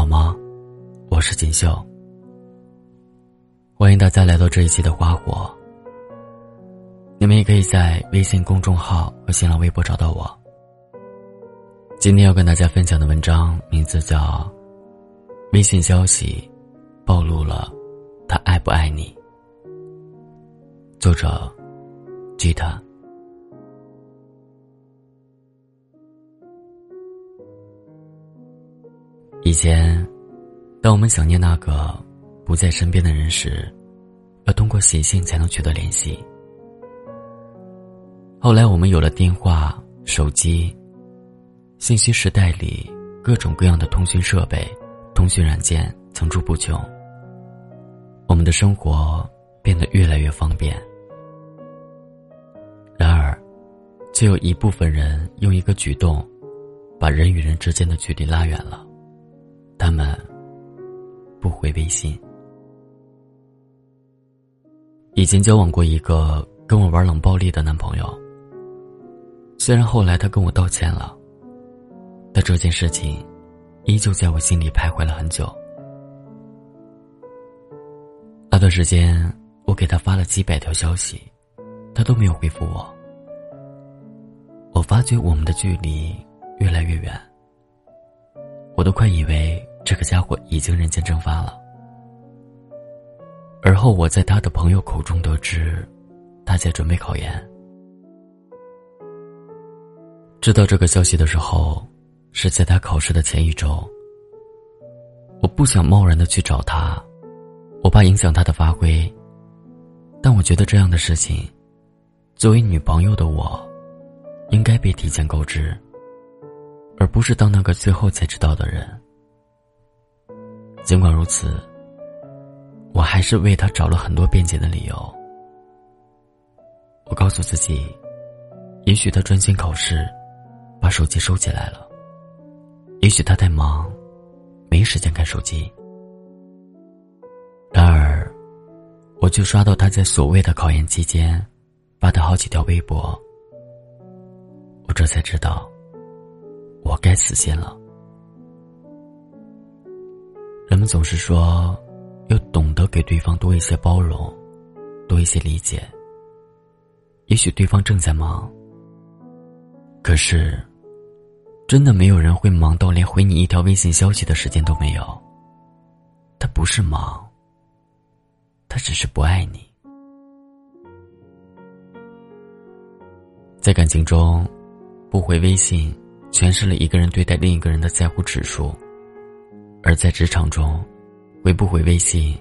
好吗？我是锦绣，欢迎大家来到这一期的花火。你们也可以在微信公众号和新浪微博找到我。今天要跟大家分享的文章名字叫《微信消息暴露了他爱不爱你》，作者吉他。以前，当我们想念那个不在身边的人时，要通过写信才能取得联系。后来，我们有了电话、手机。信息时代里，各种各样的通讯设备、通讯软件层出不穷。我们的生活变得越来越方便。然而，却有一部分人用一个举动，把人与人之间的距离拉远了。他们不回微信。以前交往过一个跟我玩冷暴力的男朋友，虽然后来他跟我道歉了。但这件事情，依旧在我心里徘徊了很久。那段时间，我给他发了几百条消息，他都没有回复我。我发觉我们的距离越来越远，我都快以为这个家伙已经人间蒸发了。而后，我在他的朋友口中得知，他在准备考研。知道这个消息的时候。是在他考试的前一周。我不想贸然的去找他，我怕影响他的发挥。但我觉得这样的事情，作为女朋友的我，应该被提前告知，而不是当那个最后才知道的人。尽管如此，我还是为他找了很多辩解的理由。我告诉自己，也许他专心考试，把手机收起来了。也许他太忙，没时间看手机。然而，我就刷到他在所谓的考研期间发的好几条微博，我这才知道，我该死心了。人们总是说，要懂得给对方多一些包容，多一些理解。也许对方正在忙，可是。真的没有人会忙到连回你一条微信消息的时间都没有。他不是忙，他只是不爱你。在感情中，不回微信诠释了一个人对待另一个人的在乎指数；而在职场中，回不回微信，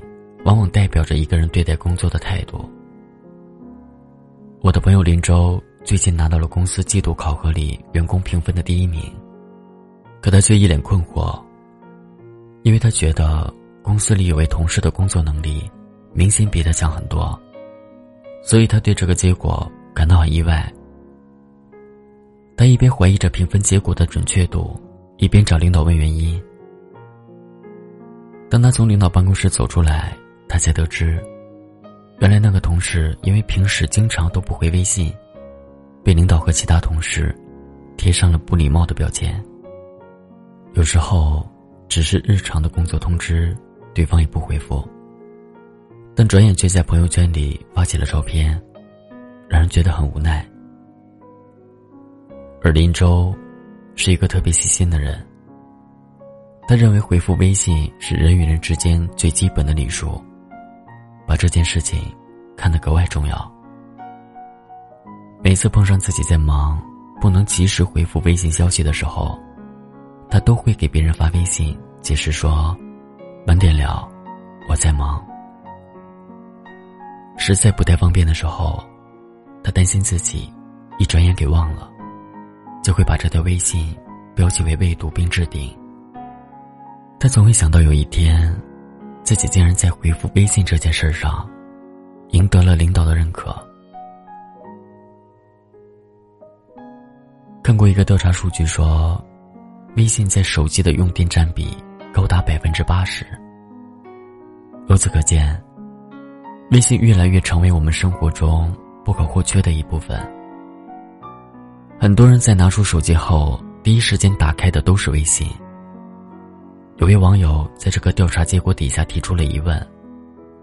往往代表着一个人对待工作的态度。我的朋友林州。最近拿到了公司季度考核里员工评分的第一名，可他却一脸困惑，因为他觉得公司里有位同事的工作能力明显比他强很多，所以他对这个结果感到很意外。他一边怀疑着评分结果的准确度，一边找领导问原因。当他从领导办公室走出来，他才得知，原来那个同事因为平时经常都不回微信。被领导和其他同事贴上了不礼貌的标签。有时候，只是日常的工作通知，对方也不回复。但转眼却在朋友圈里发起了照片，让人觉得很无奈。而林州，是一个特别细心的人。他认为回复微信是人与人之间最基本的礼数，把这件事情看得格外重要。每次碰上自己在忙，不能及时回复微信消息的时候，他都会给别人发微信解释说：“晚点聊，我在忙。”实在不太方便的时候，他担心自己一转眼给忘了，就会把这条微信标记为未读并置顶。他总会想到有一天，自己竟然在回复微信这件事上，赢得了领导的认可。看过一个调查数据说，微信在手机的用电占比高达百分之八十。由此可见，微信越来越成为我们生活中不可或缺的一部分。很多人在拿出手机后，第一时间打开的都是微信，有位网友在这个调查结果底下提出了疑问，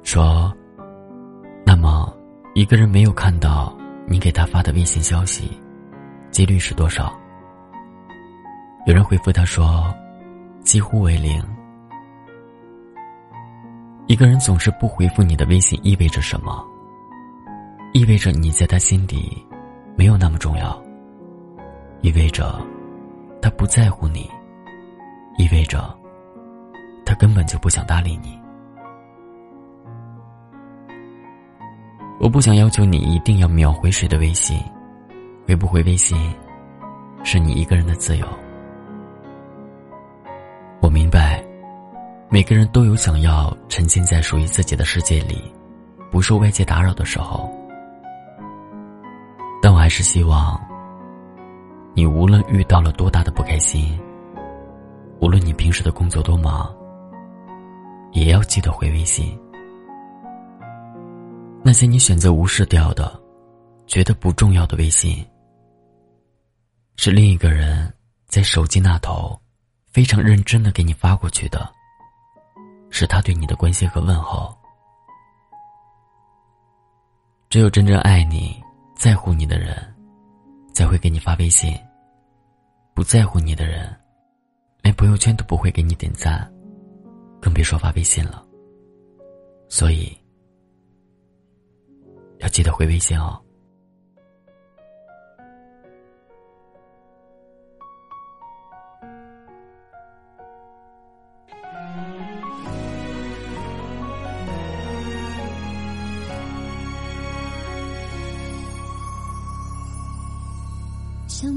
说：“那么，一个人没有看到你给他发的微信消息，几率是多少？”有人回复他说：“几乎为零。”一个人总是不回复你的微信，意味着什么？意味着你在他心底没有那么重要。意味着他不在乎你。意味着根本就不想搭理你。我不想要求你一定要秒回谁的微信，回不回微信是你一个人的自由。我明白。每个人都有想要沉浸在属于自己的世界里，不受外界打扰的时候。但我还是希望，你无论遇到了多大的不开心，无论你平时的工作多忙，也要记得回微信。那些你选择无视掉的，觉得不重要的微信，是另一个人在手机那头非常认真的给你发过去的。是他对你的关心和问候。只有真正爱你、在乎你的人，才会给你发微信；不在乎你的人，连朋友圈都不会给你点赞，更别说发微信了。所以，要记得回微信哦。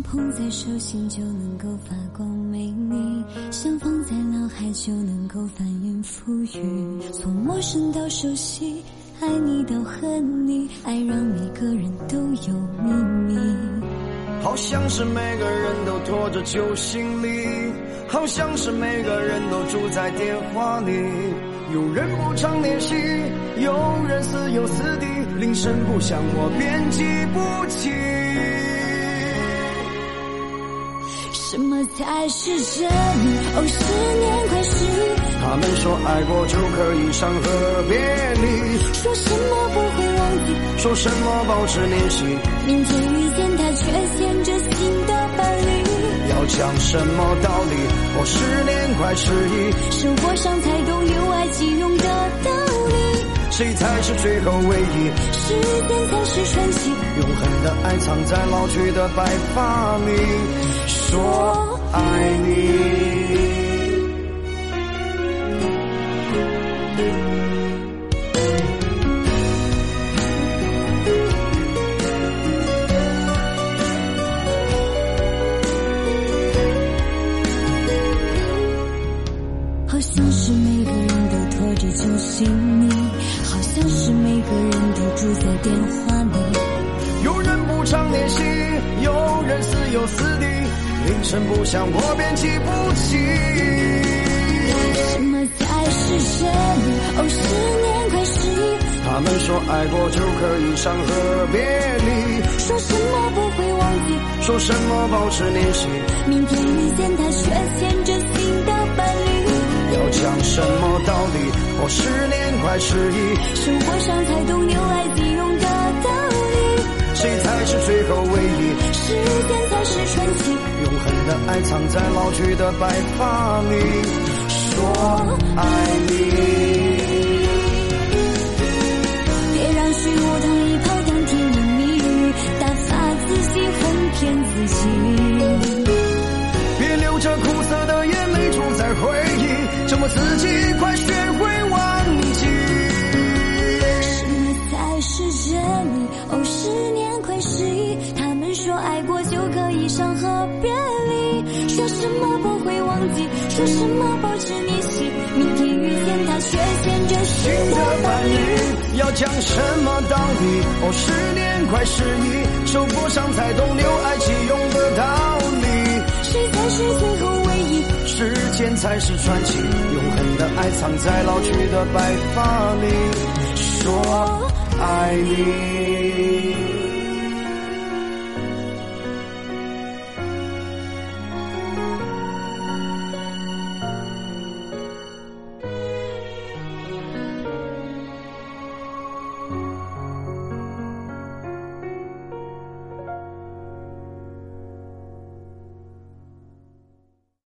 捧在手心就能够发光美丽，想放在脑海就能够翻云覆雨。从陌生到熟悉，爱你到恨你，爱让每个人都有秘密。好像是每个人都拖着旧行李，好像是每个人都住在电话里。有人不常联系，有人似有似地，铃声不响我便记不起。什么才是真？哦，十年快逝。他们说爱过就可以伤和别离，说什么不会忘记，说什么保持联系。明天遇见他，却牵着新的伴侣。要讲什么道理？哦，十年快失忆，生活上才懂有爱即用的道理。谁才是最后唯一？时间才是传奇，永恒的爱藏在老去的白发里。说爱你。好像是每个人都拖着旧行李，住在电话里。有人不常联系，有人似友似敌。铃声不响，我便记不起。什么才是真？哦，十年快失忆。他们说爱过就可以伤和别离，说什么不会忘记，说什么保持联系。明天遇见他，却牵着新的伴侣。要讲什么道理？我，十年快失忆，生活上才懂牛爱即用的道理。谁才是最后唯一？时间才是传奇。永恒的爱藏在老去的白发里，说爱你。别让虚无糖衣炮弹甜言蜜语，打发自己哄骗自己。别流着苦涩的眼泪住在回忆，折磨自己，快学会忘记。什么才是真理？哦，十年快失忆。他们说爱过就可以伤和别离。说什么不会忘记，说什么保持联系。明天遇见他，却牵着新的伴侣。要讲什么道理？哦，十年快失忆，受过伤才懂留爱即用的道理。谁才是最后？时间才是传奇，永恒的爱藏在老去的白发里。说爱你。